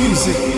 music.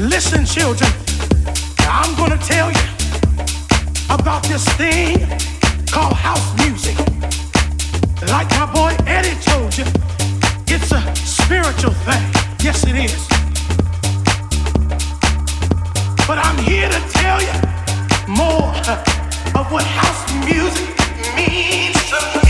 Listen, children, I'm gonna tell you about this thing called house music. Like my boy Eddie told you, it's a spiritual thing. Yes, it is. But I'm here to tell you more of what house music means to me.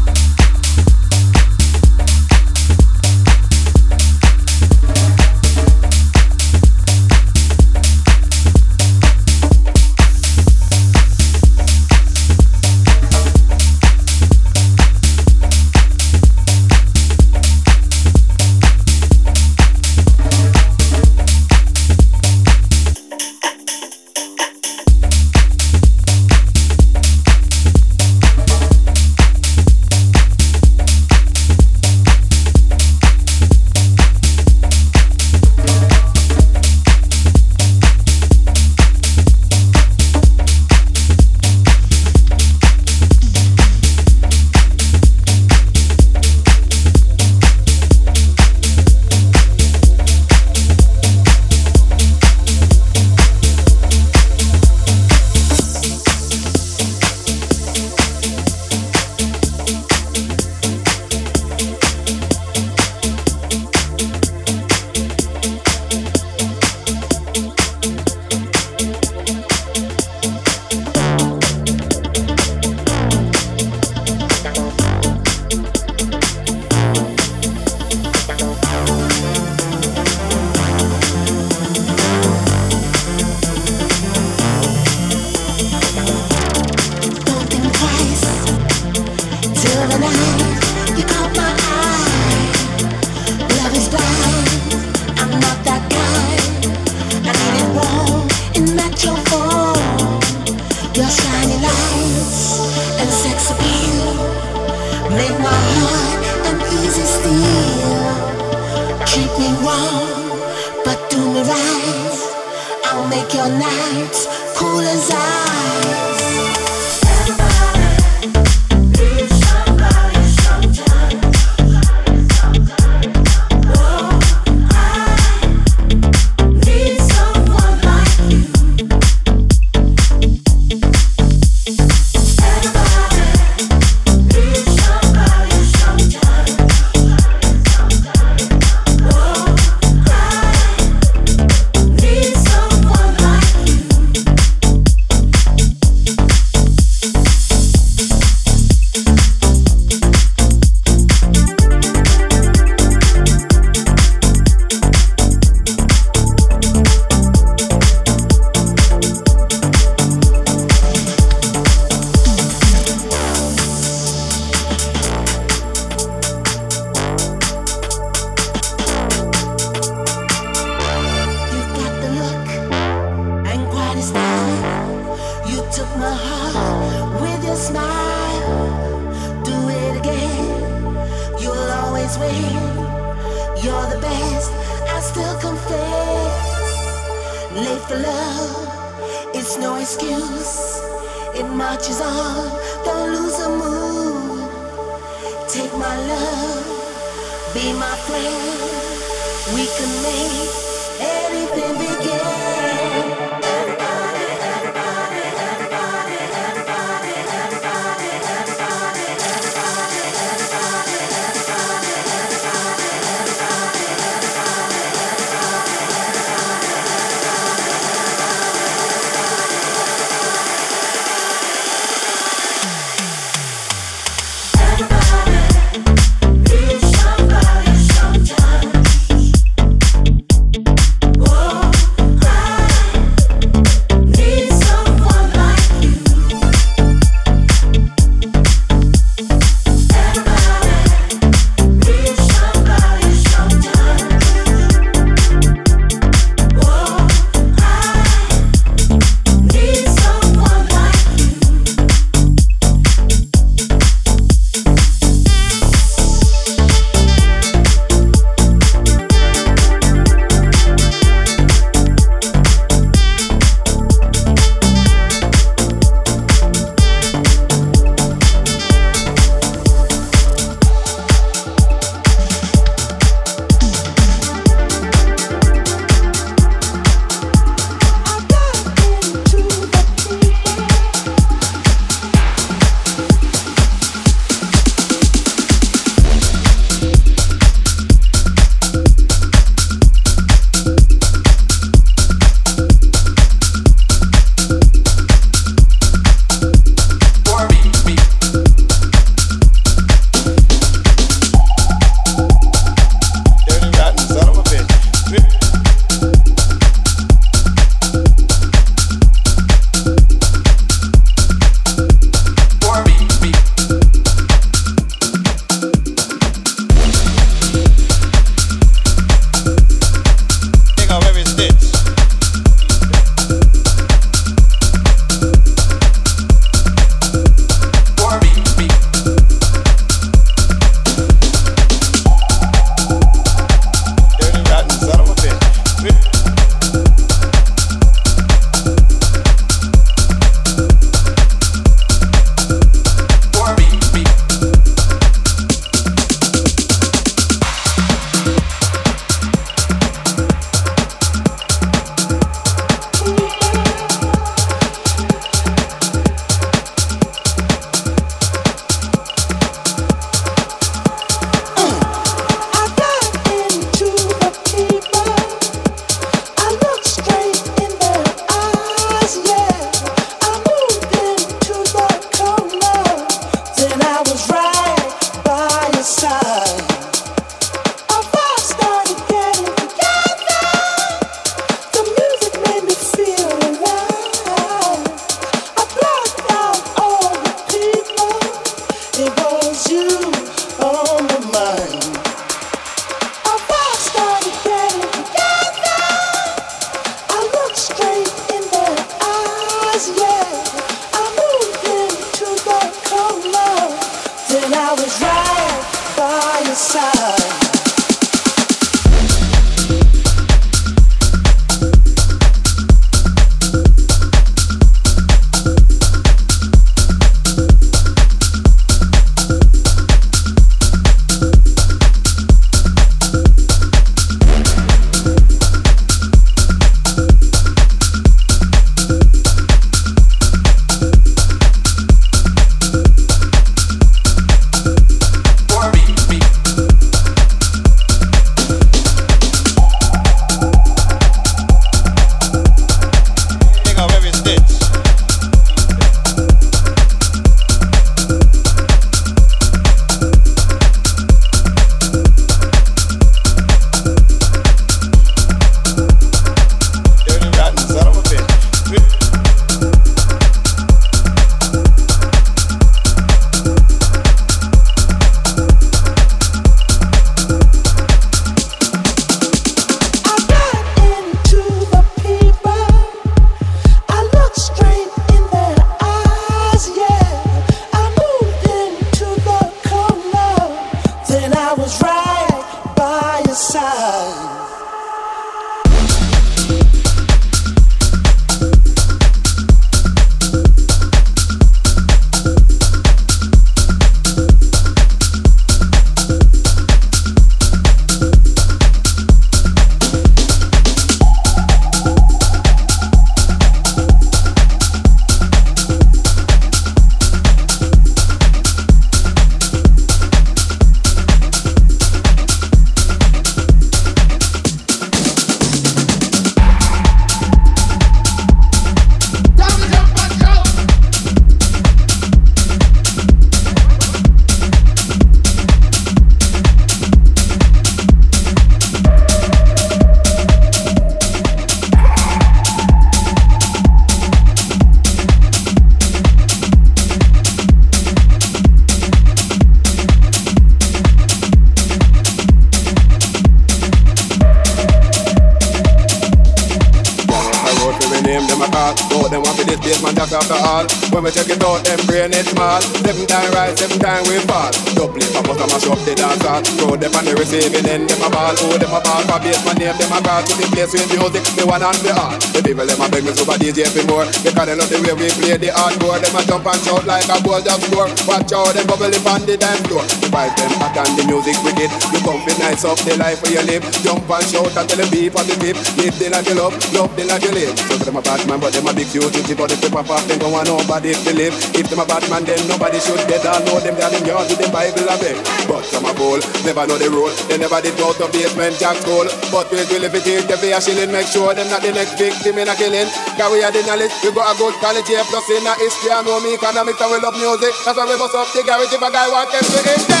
One and the art. The people them a beg me super DJ for more because they love the way we play the hardcore. Them a jump and shout like a ball just score. Watch out them bubble up on the dance floor. The vibe them hot and the music wicked. You come fi nice up the life where you live. Jump and shout until the beat positive. Live the life you love, love the life you live. So them a bad man, but them a big duty. But if they pop off, them don't want nobody to live. If them a bad man, then nobody should dead. I know them down in yard with them Bible a beg. But a fool, never know the rule. They never did go to basement jack school. But we will if it is, if they a shilling, make sure them not the next victim in a killing. Cause we are the knowledge, we got a good college here, plus in a history, I know me economics and we love music. That's why we bust up the garage if a guy want them to hit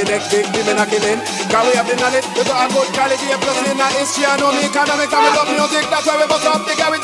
the next victim in. A killing. We have the knowledge, we got a good quality, plus in a history, I know me economics, and we love music, that's why we bust up the garage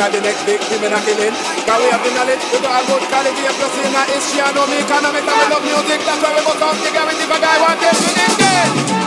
it's not the next victim in killing. Cause we have the knowledge, we a good quality, a plus in a history, I know me we love music, that's why we go some the guarantee a guy want this, we need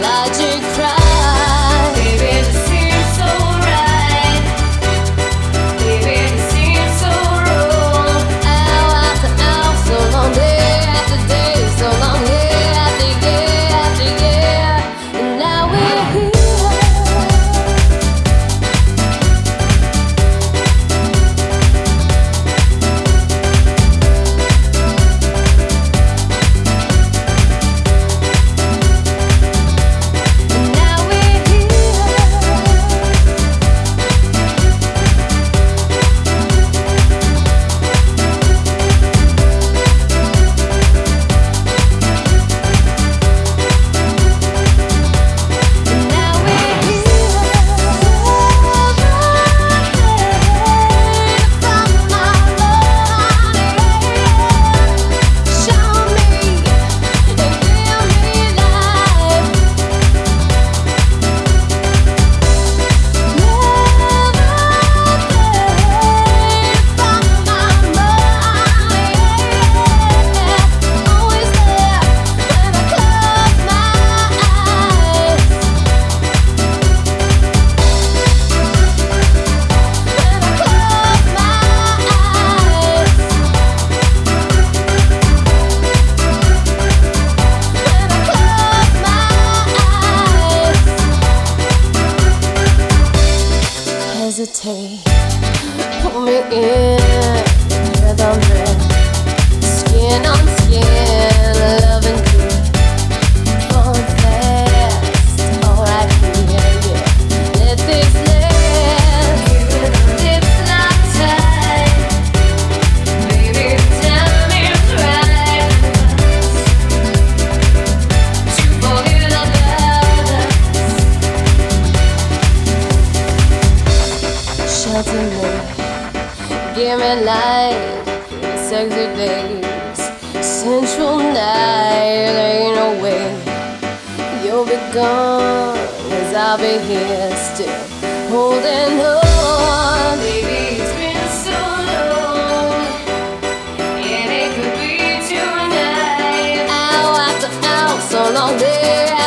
logic.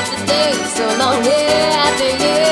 have to do so long year after year.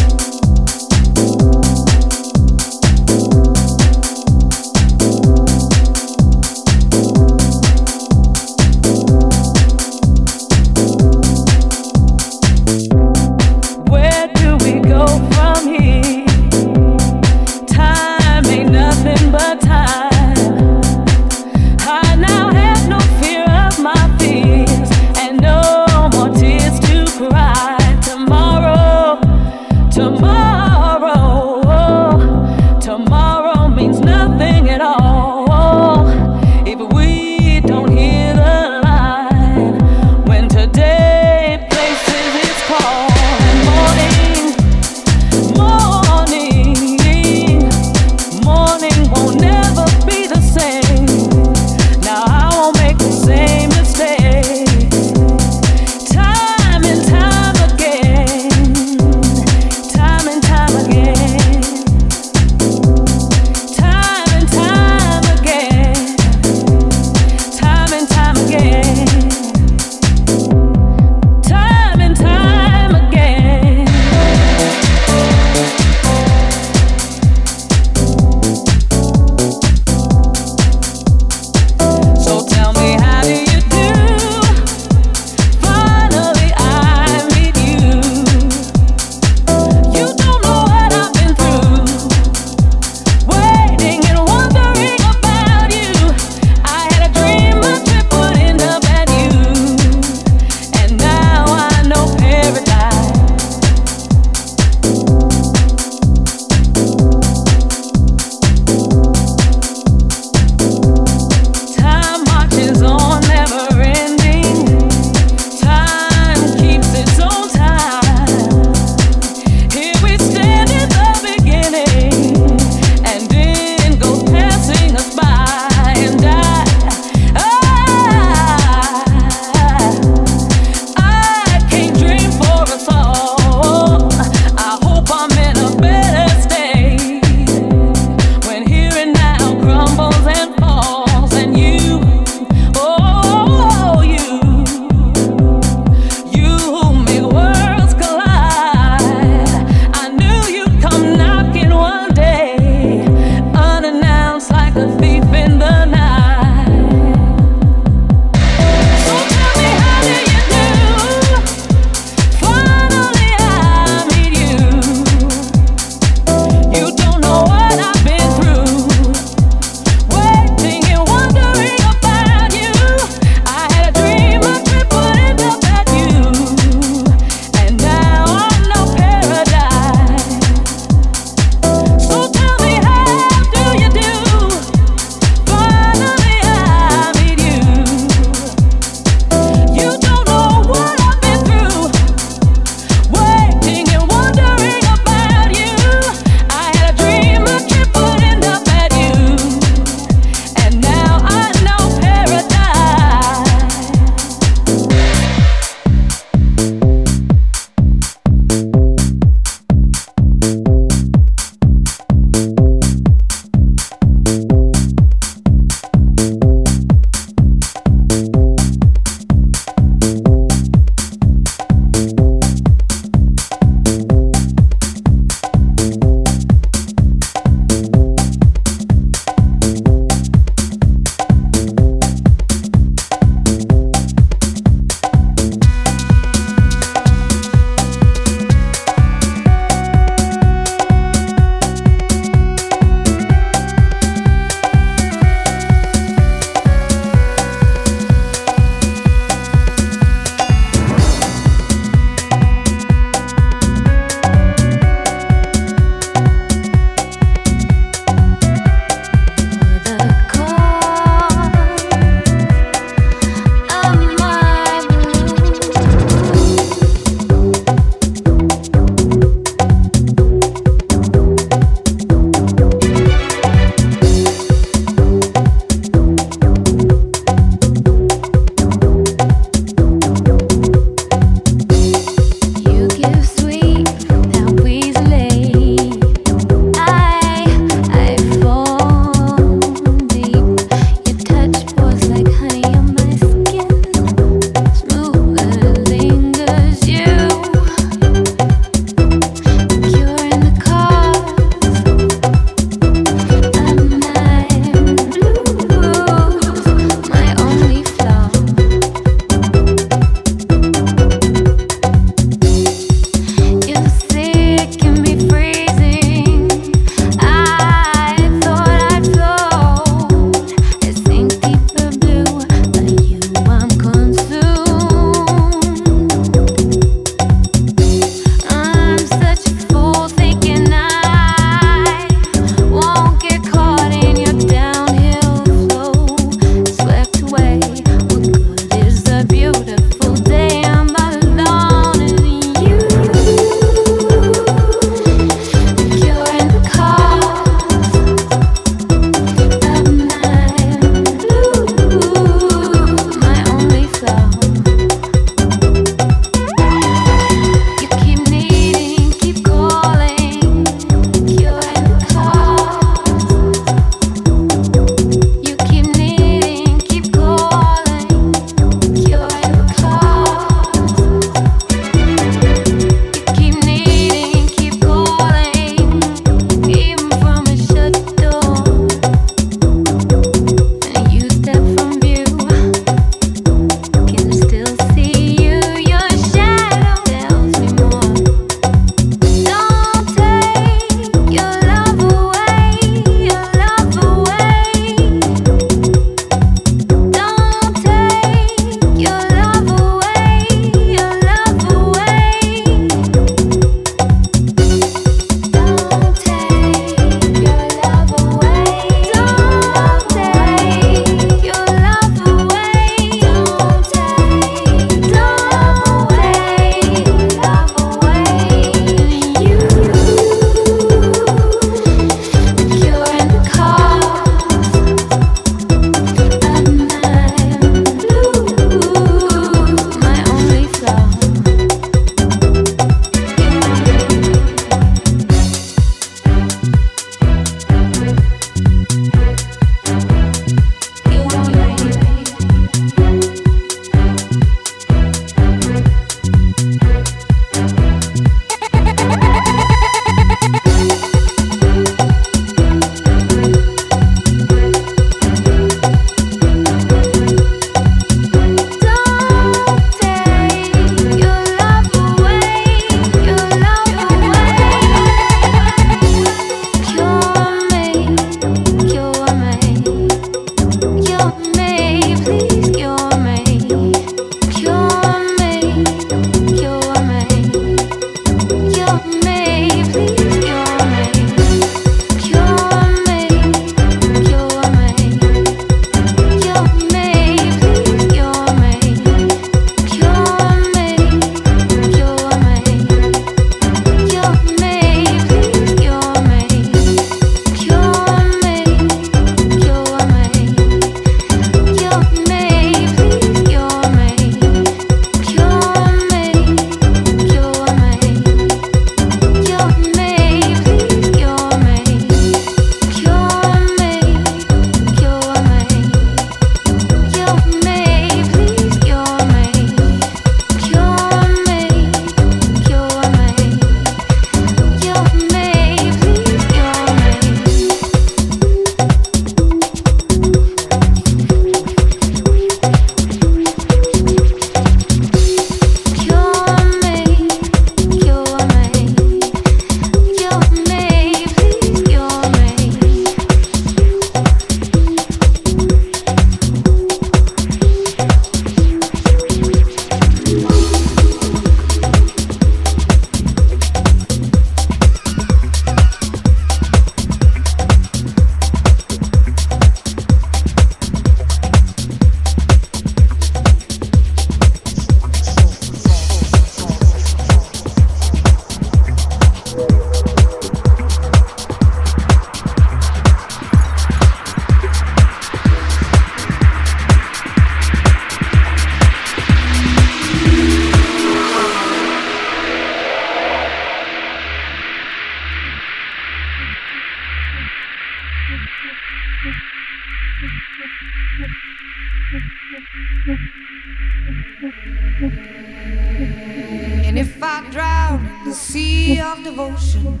the sea of devotion.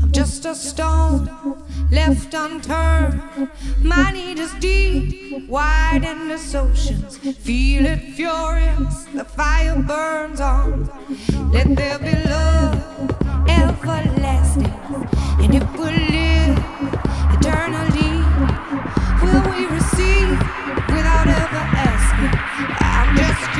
I'm just a stone left unturned. My need is deep, wide in the oceans. Feel it furious, the fire burns on. Let there be love everlasting. And if we live eternally, will we receive without ever asking? I'm just